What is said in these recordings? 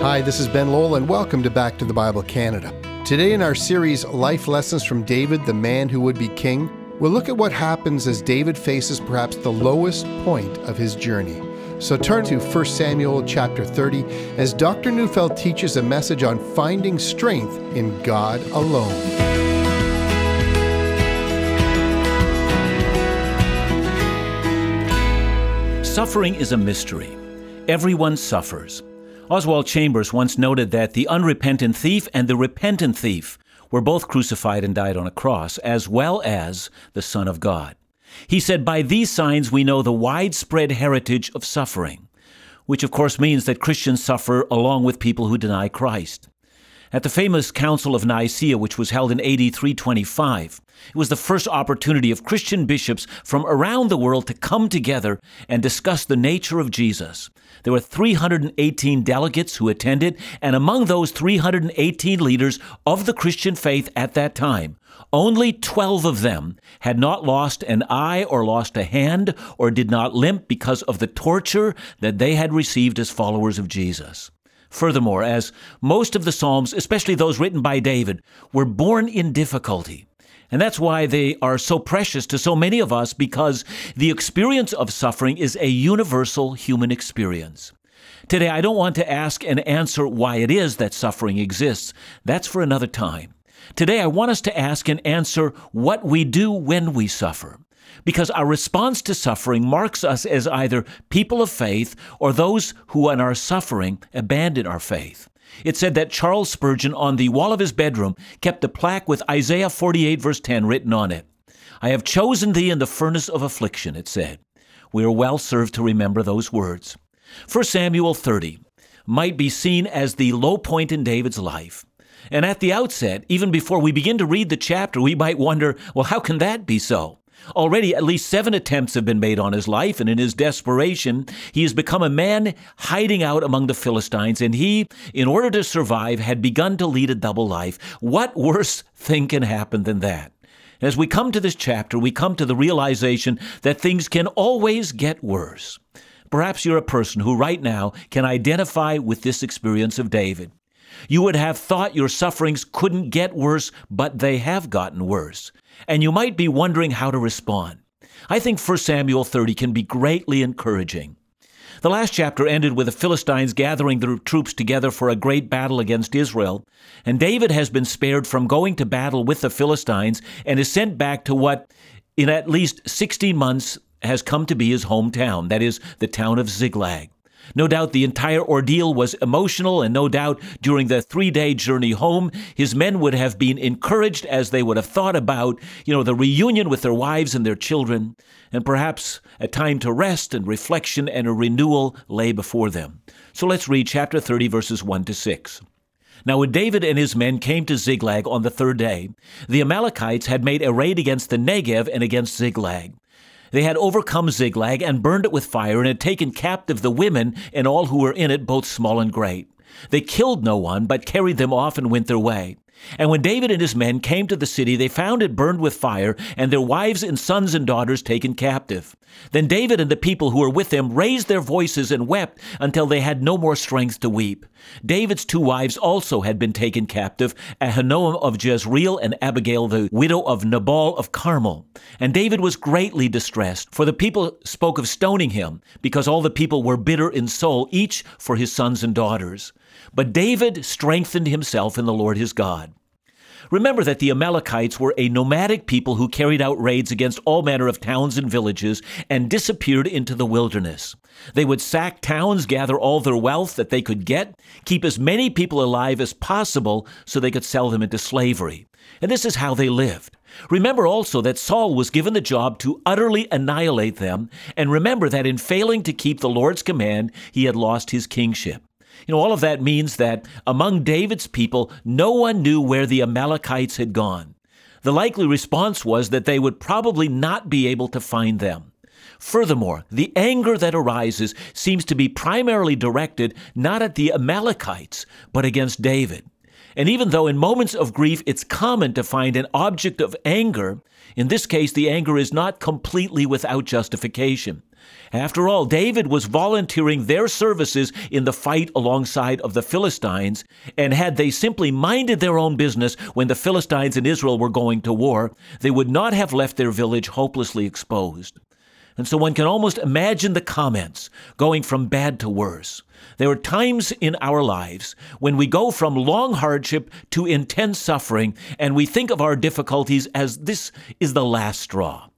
Hi, this is Ben Lowell, and welcome to Back to the Bible Canada. Today, in our series Life Lessons from David, the Man Who Would Be King, we'll look at what happens as David faces perhaps the lowest point of his journey. So turn to 1 Samuel chapter 30 as Dr. Neufeld teaches a message on finding strength in God alone. Suffering is a mystery. Everyone suffers. Oswald Chambers once noted that the unrepentant thief and the repentant thief were both crucified and died on a cross, as well as the Son of God. He said, By these signs we know the widespread heritage of suffering, which of course means that Christians suffer along with people who deny Christ. At the famous Council of Nicaea, which was held in AD 325, it was the first opportunity of Christian bishops from around the world to come together and discuss the nature of Jesus. There were 318 delegates who attended, and among those 318 leaders of the Christian faith at that time, only 12 of them had not lost an eye or lost a hand or did not limp because of the torture that they had received as followers of Jesus. Furthermore, as most of the Psalms, especially those written by David, were born in difficulty, and that's why they are so precious to so many of us because the experience of suffering is a universal human experience. Today, I don't want to ask and answer why it is that suffering exists. That's for another time. Today, I want us to ask and answer what we do when we suffer. Because our response to suffering marks us as either people of faith or those who, in our suffering, abandon our faith. It said that Charles Spurgeon, on the wall of his bedroom, kept a plaque with Isaiah 48, verse 10, written on it. I have chosen thee in the furnace of affliction, it said. We are well served to remember those words. 1 Samuel 30 might be seen as the low point in David's life. And at the outset, even before we begin to read the chapter, we might wonder, well, how can that be so? Already, at least seven attempts have been made on his life, and in his desperation, he has become a man hiding out among the Philistines, and he, in order to survive, had begun to lead a double life. What worse thing can happen than that? As we come to this chapter, we come to the realization that things can always get worse. Perhaps you're a person who right now can identify with this experience of David. You would have thought your sufferings couldn't get worse, but they have gotten worse and you might be wondering how to respond. I think 1 Samuel 30 can be greatly encouraging. The last chapter ended with the Philistines gathering their troops together for a great battle against Israel, and David has been spared from going to battle with the Philistines and is sent back to what, in at least 16 months, has come to be his hometown, that is, the town of Ziklag. No doubt the entire ordeal was emotional, and no doubt during the three day journey home, his men would have been encouraged as they would have thought about, you know, the reunion with their wives and their children, and perhaps a time to rest and reflection and a renewal lay before them. So let's read chapter 30, verses 1 to 6. Now, when David and his men came to Ziklag on the third day, the Amalekites had made a raid against the Negev and against Ziklag. They had overcome Ziklag and burned it with fire and had taken captive the women and all who were in it, both small and great. They killed no one, but carried them off and went their way. And when David and his men came to the city, they found it burned with fire, and their wives and sons and daughters taken captive. Then David and the people who were with him raised their voices and wept until they had no more strength to weep. David's two wives also had been taken captive, Ahinoam of Jezreel and Abigail, the widow of Nabal of Carmel. And David was greatly distressed, for the people spoke of stoning him, because all the people were bitter in soul, each for his sons and daughters. But David strengthened himself in the Lord his God. Remember that the Amalekites were a nomadic people who carried out raids against all manner of towns and villages and disappeared into the wilderness. They would sack towns, gather all their wealth that they could get, keep as many people alive as possible so they could sell them into slavery. And this is how they lived. Remember also that Saul was given the job to utterly annihilate them, and remember that in failing to keep the Lord's command, he had lost his kingship. You know, all of that means that among David's people, no one knew where the Amalekites had gone. The likely response was that they would probably not be able to find them. Furthermore, the anger that arises seems to be primarily directed not at the Amalekites, but against David. And even though in moments of grief it's common to find an object of anger, in this case the anger is not completely without justification. After all, David was volunteering their services in the fight alongside of the Philistines, and had they simply minded their own business when the Philistines and Israel were going to war, they would not have left their village hopelessly exposed. And so one can almost imagine the comments going from bad to worse. There are times in our lives when we go from long hardship to intense suffering, and we think of our difficulties as this is the last straw.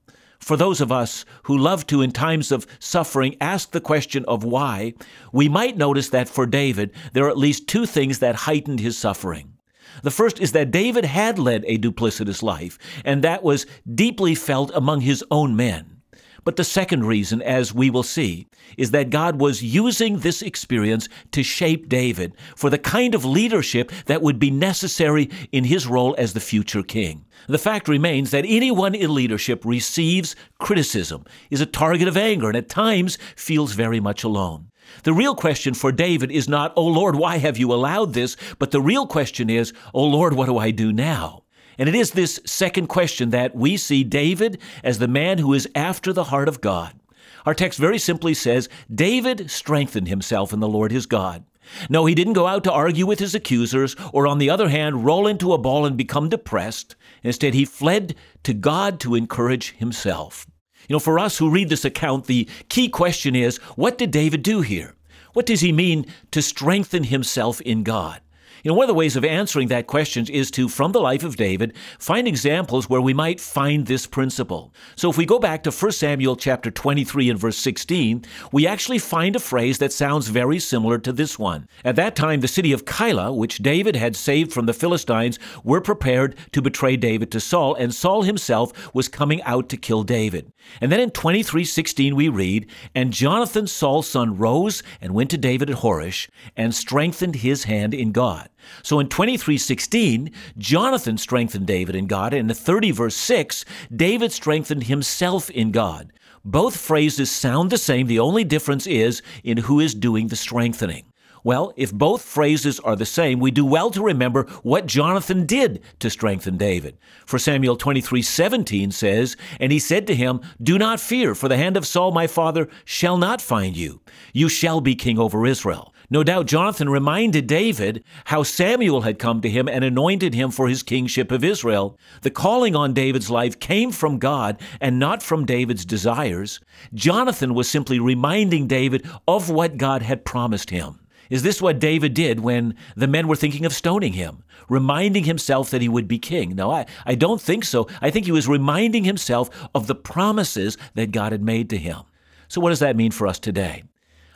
For those of us who love to, in times of suffering, ask the question of why, we might notice that for David, there are at least two things that heightened his suffering. The first is that David had led a duplicitous life, and that was deeply felt among his own men. But the second reason, as we will see, is that God was using this experience to shape David for the kind of leadership that would be necessary in his role as the future king. The fact remains that anyone in leadership receives criticism, is a target of anger, and at times feels very much alone. The real question for David is not, Oh Lord, why have you allowed this? But the real question is, Oh Lord, what do I do now? And it is this second question that we see David as the man who is after the heart of God. Our text very simply says, David strengthened himself in the Lord his God. No, he didn't go out to argue with his accusers, or on the other hand, roll into a ball and become depressed. Instead, he fled to God to encourage himself. You know, for us who read this account, the key question is what did David do here? What does he mean to strengthen himself in God? You know, one of the ways of answering that question is to, from the life of David, find examples where we might find this principle. So if we go back to 1 Samuel chapter 23 and verse 16, we actually find a phrase that sounds very similar to this one. At that time, the city of Keilah, which David had saved from the Philistines, were prepared to betray David to Saul, and Saul himself was coming out to kill David. And then in 23:16 we read, "And Jonathan Saul's son rose and went to David at Horesh and strengthened his hand in God." So in 23:16, Jonathan strengthened David in God, and in 30 verse 6, David strengthened himself in God. Both phrases sound the same, the only difference is in who is doing the strengthening. Well, if both phrases are the same, we do well to remember what Jonathan did to strengthen David. For Samuel 23:17 says, "And he said to him, Do not fear, for the hand of Saul my father shall not find you. You shall be king over Israel." No doubt Jonathan reminded David how Samuel had come to him and anointed him for his kingship of Israel. The calling on David's life came from God and not from David's desires. Jonathan was simply reminding David of what God had promised him. Is this what David did when the men were thinking of stoning him? Reminding himself that he would be king? No, I, I don't think so. I think he was reminding himself of the promises that God had made to him. So, what does that mean for us today?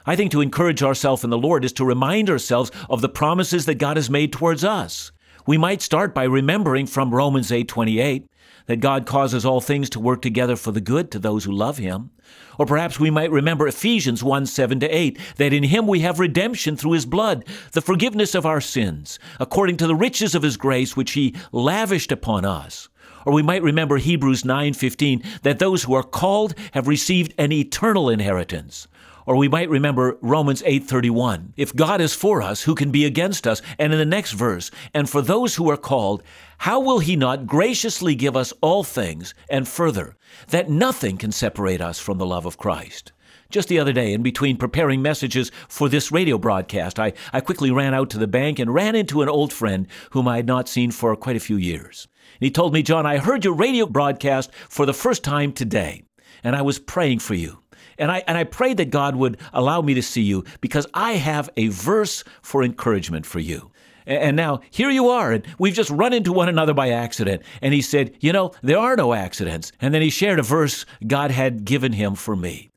I think to encourage ourselves in the Lord is to remind ourselves of the promises that God has made towards us. We might start by remembering from Romans 8:28 that God causes all things to work together for the good to those who love him. Or perhaps we might remember Ephesians 1 7 to 8, that in him we have redemption through his blood, the forgiveness of our sins, according to the riches of his grace which he lavished upon us. Or we might remember Hebrews 9:15 that those who are called have received an eternal inheritance. Or we might remember Romans 8:31. If God is for us, who can be against us? And in the next verse, and for those who are called, how will he not graciously give us all things? And further, that nothing can separate us from the love of Christ. Just the other day, in between preparing messages for this radio broadcast, I, I quickly ran out to the bank and ran into an old friend whom I had not seen for quite a few years. And he told me, John, I heard your radio broadcast for the first time today, and I was praying for you. And I, and I prayed that God would allow me to see you because I have a verse for encouragement for you. And now here you are, and we've just run into one another by accident. And he said, You know, there are no accidents. And then he shared a verse God had given him for me.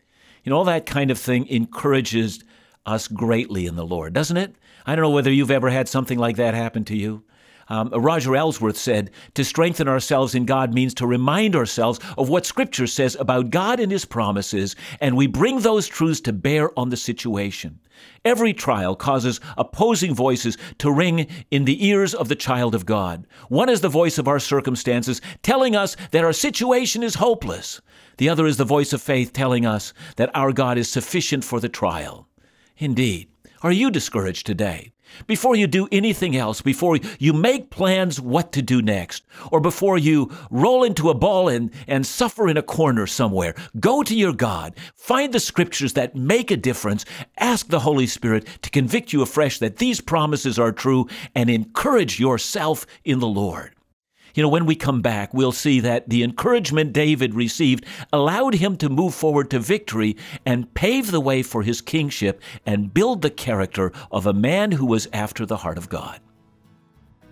You know, all that kind of thing encourages us greatly in the Lord, doesn't it? I don't know whether you've ever had something like that happen to you. Um, Roger Ellsworth said, To strengthen ourselves in God means to remind ourselves of what Scripture says about God and His promises, and we bring those truths to bear on the situation. Every trial causes opposing voices to ring in the ears of the child of God. One is the voice of our circumstances, telling us that our situation is hopeless. The other is the voice of faith telling us that our God is sufficient for the trial. Indeed, are you discouraged today? Before you do anything else, before you make plans what to do next, or before you roll into a ball and, and suffer in a corner somewhere, go to your God. Find the scriptures that make a difference. Ask the Holy Spirit to convict you afresh that these promises are true and encourage yourself in the Lord. You know, when we come back, we'll see that the encouragement David received allowed him to move forward to victory and pave the way for his kingship and build the character of a man who was after the heart of God.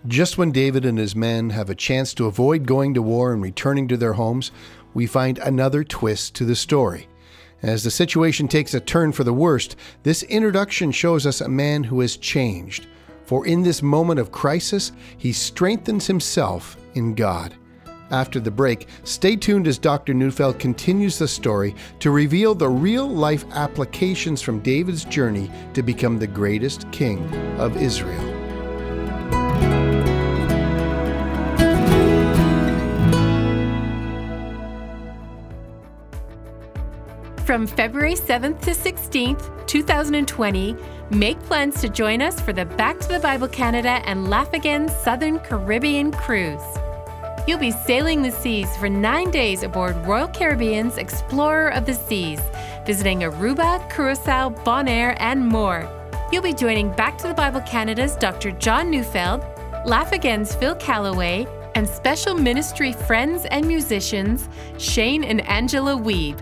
Just when David and his men have a chance to avoid going to war and returning to their homes, we find another twist to the story. As the situation takes a turn for the worst, this introduction shows us a man who has changed. For in this moment of crisis, he strengthens himself in God. After the break, stay tuned as Dr. Neufeld continues the story to reveal the real life applications from David's journey to become the greatest king of Israel. From February 7th to 16th, 2020, make plans to join us for the Back to the Bible Canada and Laugh Again Southern Caribbean cruise. You'll be sailing the seas for nine days aboard Royal Caribbean's Explorer of the Seas, visiting Aruba, Curacao, Bonaire, and more. You'll be joining Back to the Bible Canada's Dr. John Neufeld, Laugh Again's Phil Callaway, and special ministry friends and musicians Shane and Angela Weeb.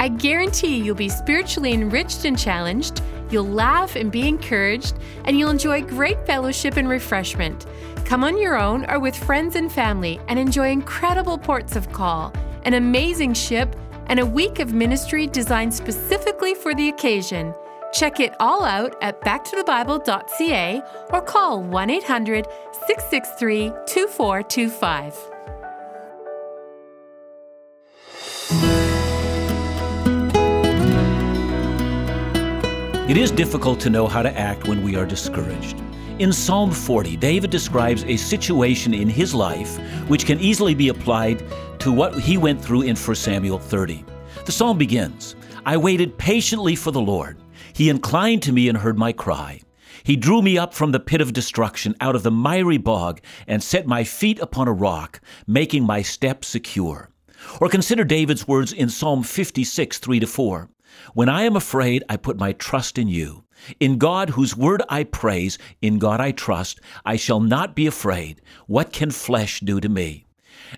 I guarantee you'll be spiritually enriched and challenged, you'll laugh and be encouraged, and you'll enjoy great fellowship and refreshment. Come on your own or with friends and family and enjoy incredible ports of call, an amazing ship, and a week of ministry designed specifically for the occasion. Check it all out at backtothebible.ca or call 1 800 663 2425. It is difficult to know how to act when we are discouraged. In Psalm 40, David describes a situation in his life which can easily be applied to what he went through in 1 Samuel 30. The psalm begins I waited patiently for the Lord. He inclined to me and heard my cry. He drew me up from the pit of destruction, out of the miry bog, and set my feet upon a rock, making my steps secure. Or consider David's words in Psalm 56, 3 to 4. When I am afraid, I put my trust in you. In God, whose word I praise, in God I trust, I shall not be afraid. What can flesh do to me?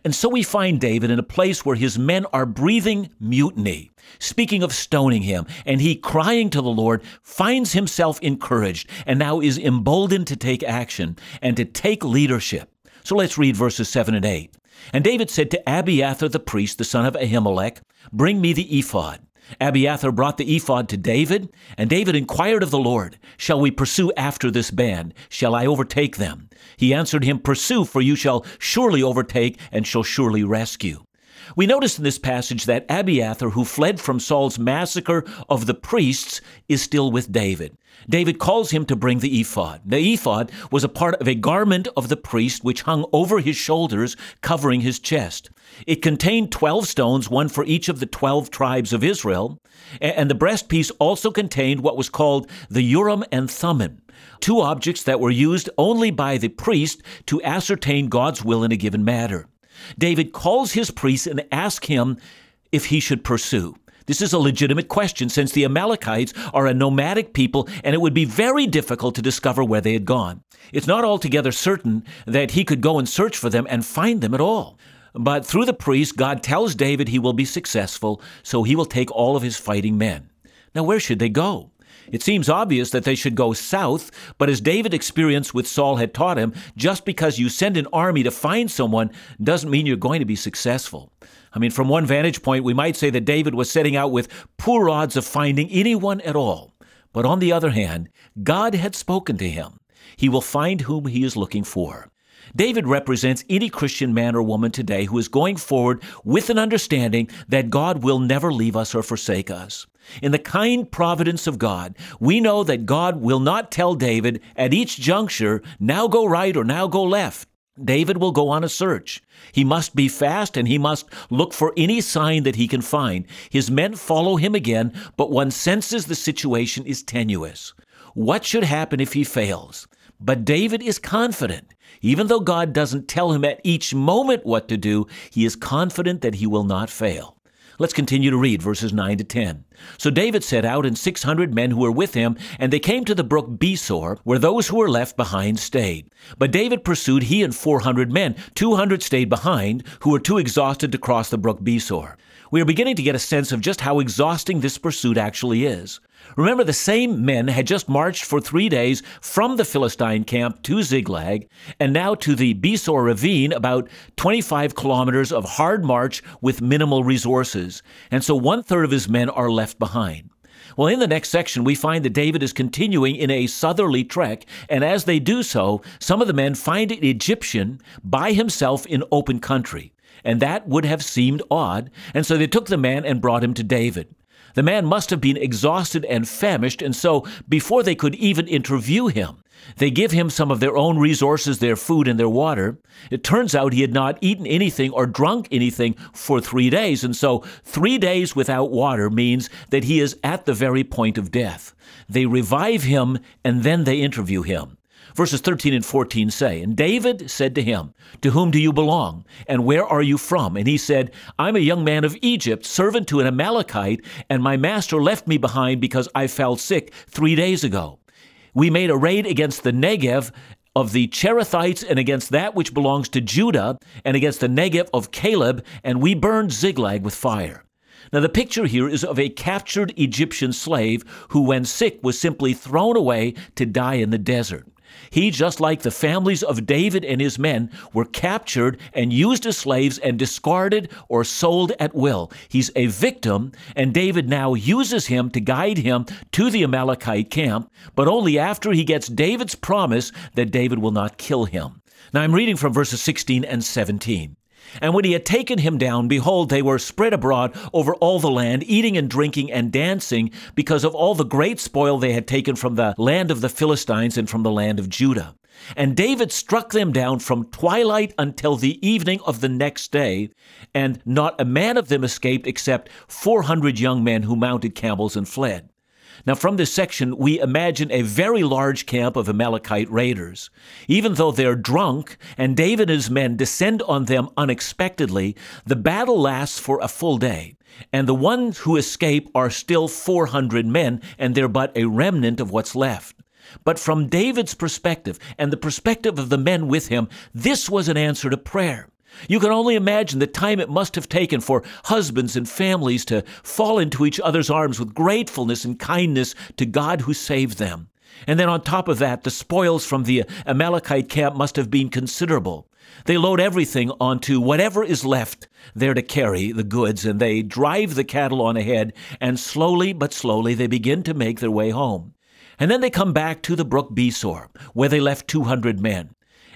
And so we find David in a place where his men are breathing mutiny, speaking of stoning him, and he, crying to the Lord, finds himself encouraged and now is emboldened to take action and to take leadership. So let's read verses 7 and 8. And David said to Abiathar the priest, the son of Ahimelech, Bring me the ephod. Abiathar brought the ephod to David, and David inquired of the Lord, Shall we pursue after this band? Shall I overtake them? He answered him, Pursue, for you shall surely overtake and shall surely rescue. We notice in this passage that Abiathar, who fled from Saul's massacre of the priests, is still with David. David calls him to bring the ephod. The ephod was a part of a garment of the priest which hung over his shoulders, covering his chest. It contained 12 stones, one for each of the 12 tribes of Israel, and the breastpiece also contained what was called the Urim and Thummim, two objects that were used only by the priest to ascertain God's will in a given matter. David calls his priest and asks him if he should pursue. This is a legitimate question since the Amalekites are a nomadic people and it would be very difficult to discover where they had gone. It's not altogether certain that he could go and search for them and find them at all. But through the priest, God tells David he will be successful, so he will take all of his fighting men. Now, where should they go? It seems obvious that they should go south, but as David experienced with Saul had taught him, just because you send an army to find someone doesn't mean you're going to be successful. I mean, from one vantage point, we might say that David was setting out with poor odds of finding anyone at all. But on the other hand, God had spoken to him. He will find whom he is looking for. David represents any Christian man or woman today who is going forward with an understanding that God will never leave us or forsake us. In the kind providence of God, we know that God will not tell David at each juncture, now go right or now go left. David will go on a search. He must be fast and he must look for any sign that he can find. His men follow him again, but one senses the situation is tenuous. What should happen if he fails? But David is confident. Even though God doesn't tell him at each moment what to do, he is confident that he will not fail. Let's continue to read verses 9 to 10. So David set out, and 600 men who were with him, and they came to the brook Besor, where those who were left behind stayed. But David pursued, he and 400 men. 200 stayed behind, who were too exhausted to cross the brook Besor. We are beginning to get a sense of just how exhausting this pursuit actually is. Remember, the same men had just marched for three days from the Philistine camp to Ziklag, and now to the Besor ravine, about 25 kilometers of hard march with minimal resources. And so one third of his men are left behind. Well, in the next section, we find that David is continuing in a southerly trek, and as they do so, some of the men find an Egyptian by himself in open country. And that would have seemed odd, and so they took the man and brought him to David. The man must have been exhausted and famished, and so before they could even interview him, they give him some of their own resources, their food and their water. It turns out he had not eaten anything or drunk anything for three days, and so three days without water means that he is at the very point of death. They revive him and then they interview him. Verses 13 and 14 say, And David said to him, To whom do you belong? And where are you from? And he said, I'm a young man of Egypt, servant to an Amalekite, and my master left me behind because I fell sick three days ago. We made a raid against the Negev of the Cherethites and against that which belongs to Judah, and against the Negev of Caleb, and we burned Ziklag with fire. Now, the picture here is of a captured Egyptian slave who, when sick, was simply thrown away to die in the desert. He, just like the families of David and his men, were captured and used as slaves and discarded or sold at will. He's a victim, and David now uses him to guide him to the Amalekite camp, but only after he gets David's promise that David will not kill him. Now I'm reading from verses 16 and 17. And when he had taken him down, behold, they were spread abroad over all the land, eating and drinking and dancing, because of all the great spoil they had taken from the land of the Philistines and from the land of Judah. And David struck them down from twilight until the evening of the next day, and not a man of them escaped except 400 young men who mounted camels and fled. Now, from this section, we imagine a very large camp of Amalekite raiders. Even though they're drunk and David and his men descend on them unexpectedly, the battle lasts for a full day. And the ones who escape are still 400 men, and they're but a remnant of what's left. But from David's perspective and the perspective of the men with him, this was an answer to prayer. You can only imagine the time it must have taken for husbands and families to fall into each other's arms with gratefulness and kindness to God who saved them. And then on top of that, the spoils from the Amalekite camp must have been considerable. They load everything onto whatever is left there to carry the goods, and they drive the cattle on ahead, and slowly but slowly they begin to make their way home. And then they come back to the brook Besor, where they left 200 men.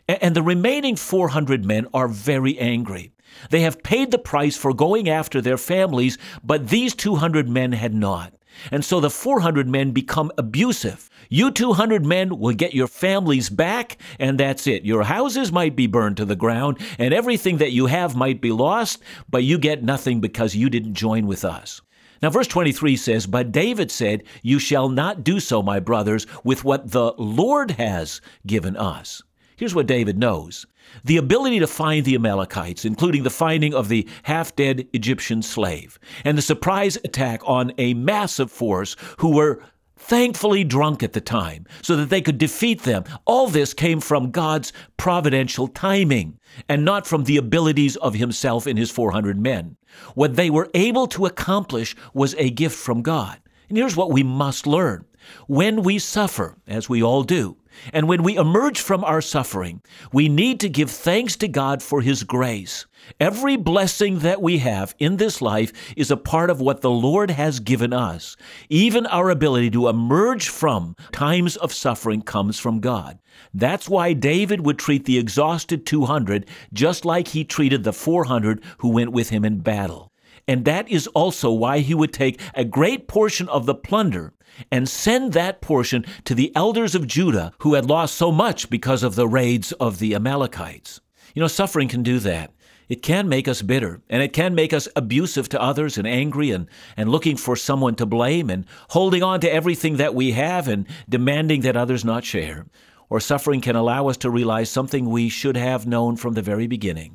And the remaining 400 men are very angry. They have paid the price for going after their families, but these 200 men had not. And so the 400 men become abusive. You 200 men will get your families back, and that's it. Your houses might be burned to the ground, and everything that you have might be lost, but you get nothing because you didn't join with us. Now, verse 23 says, But David said, You shall not do so, my brothers, with what the Lord has given us. Here's what David knows the ability to find the Amalekites, including the finding of the half dead Egyptian slave, and the surprise attack on a massive force who were thankfully drunk at the time so that they could defeat them. All this came from God's providential timing and not from the abilities of himself and his 400 men. What they were able to accomplish was a gift from God. And here's what we must learn. When we suffer, as we all do, and when we emerge from our suffering, we need to give thanks to God for His grace. Every blessing that we have in this life is a part of what the Lord has given us. Even our ability to emerge from times of suffering comes from God. That's why David would treat the exhausted 200 just like he treated the 400 who went with him in battle. And that is also why he would take a great portion of the plunder and send that portion to the elders of Judah who had lost so much because of the raids of the Amalekites. You know, suffering can do that. It can make us bitter, and it can make us abusive to others and angry and, and looking for someone to blame and holding on to everything that we have and demanding that others not share. or suffering can allow us to realize something we should have known from the very beginning.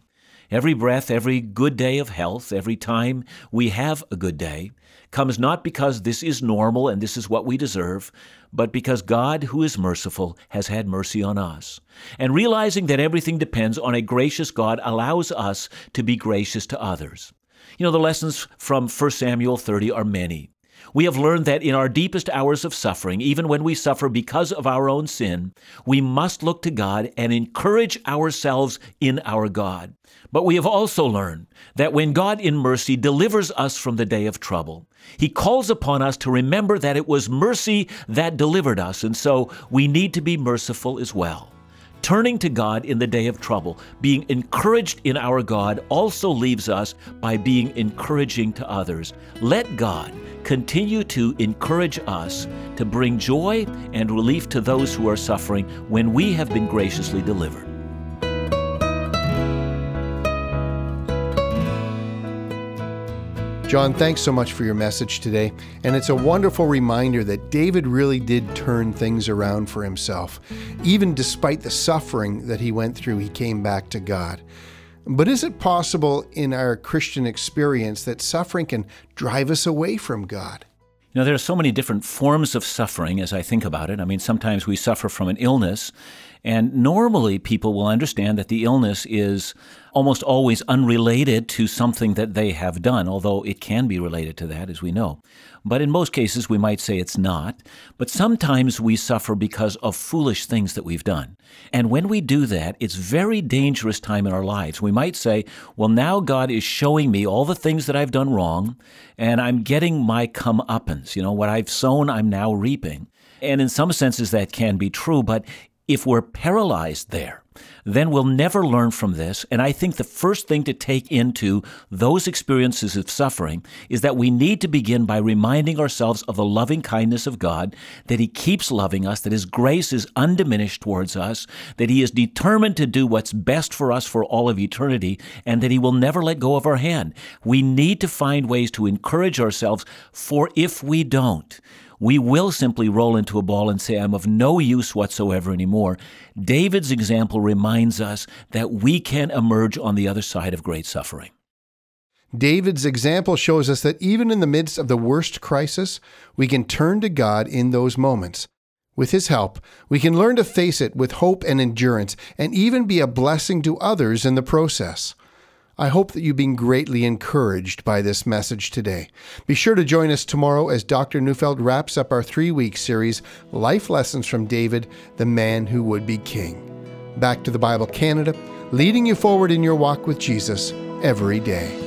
Every breath, every good day of health, every time we have a good day, comes not because this is normal and this is what we deserve, but because God, who is merciful, has had mercy on us. And realizing that everything depends on a gracious God allows us to be gracious to others. You know, the lessons from 1 Samuel 30 are many. We have learned that in our deepest hours of suffering, even when we suffer because of our own sin, we must look to God and encourage ourselves in our God. But we have also learned that when God in mercy delivers us from the day of trouble, He calls upon us to remember that it was mercy that delivered us, and so we need to be merciful as well. Turning to God in the day of trouble, being encouraged in our God, also leaves us by being encouraging to others. Let God continue to encourage us to bring joy and relief to those who are suffering when we have been graciously delivered. John, thanks so much for your message today. And it's a wonderful reminder that David really did turn things around for himself. Even despite the suffering that he went through, he came back to God. But is it possible in our Christian experience that suffering can drive us away from God? You know, there are so many different forms of suffering as I think about it. I mean, sometimes we suffer from an illness, and normally people will understand that the illness is almost always unrelated to something that they have done, although it can be related to that, as we know. But in most cases, we might say it's not. But sometimes we suffer because of foolish things that we've done. And when we do that, it's very dangerous time in our lives. We might say, well, now God is showing me all the things that I've done wrong, and I'm getting my comeuppance. You know, what I've sown, I'm now reaping. And in some senses, that can be true, but if we're paralyzed there, then we'll never learn from this. And I think the first thing to take into those experiences of suffering is that we need to begin by reminding ourselves of the loving kindness of God, that He keeps loving us, that His grace is undiminished towards us, that He is determined to do what's best for us for all of eternity, and that He will never let go of our hand. We need to find ways to encourage ourselves, for if we don't, we will simply roll into a ball and say, I'm of no use whatsoever anymore. David's example reminds us that we can emerge on the other side of great suffering. David's example shows us that even in the midst of the worst crisis, we can turn to God in those moments. With His help, we can learn to face it with hope and endurance, and even be a blessing to others in the process. I hope that you've been greatly encouraged by this message today. Be sure to join us tomorrow as Dr. Neufeld wraps up our three week series, Life Lessons from David, the Man Who Would Be King. Back to the Bible Canada, leading you forward in your walk with Jesus every day.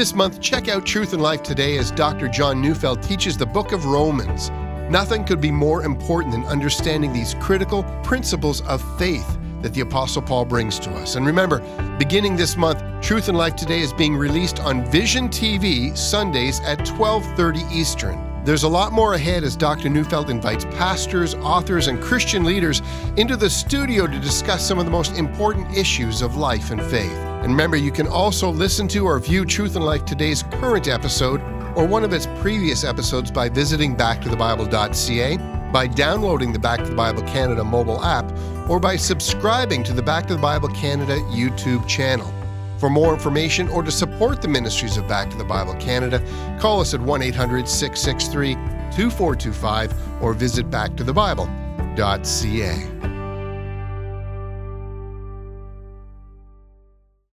This month, check out Truth and Life Today as Dr. John Neufeld teaches the book of Romans. Nothing could be more important than understanding these critical principles of faith that the Apostle Paul brings to us. And remember, beginning this month, Truth and Life Today is being released on Vision TV Sundays at 12:30 Eastern. There's a lot more ahead as Dr. Neufeld invites pastors, authors, and Christian leaders into the studio to discuss some of the most important issues of life and faith. And remember, you can also listen to or view Truth and Life Today's current episode or one of its previous episodes by visiting backtothebible.ca, by downloading the Back to the Bible Canada mobile app, or by subscribing to the Back to the Bible Canada YouTube channel. For more information or to support the ministries of Back to the Bible Canada, call us at 1 800 663 2425 or visit backtothebible.ca.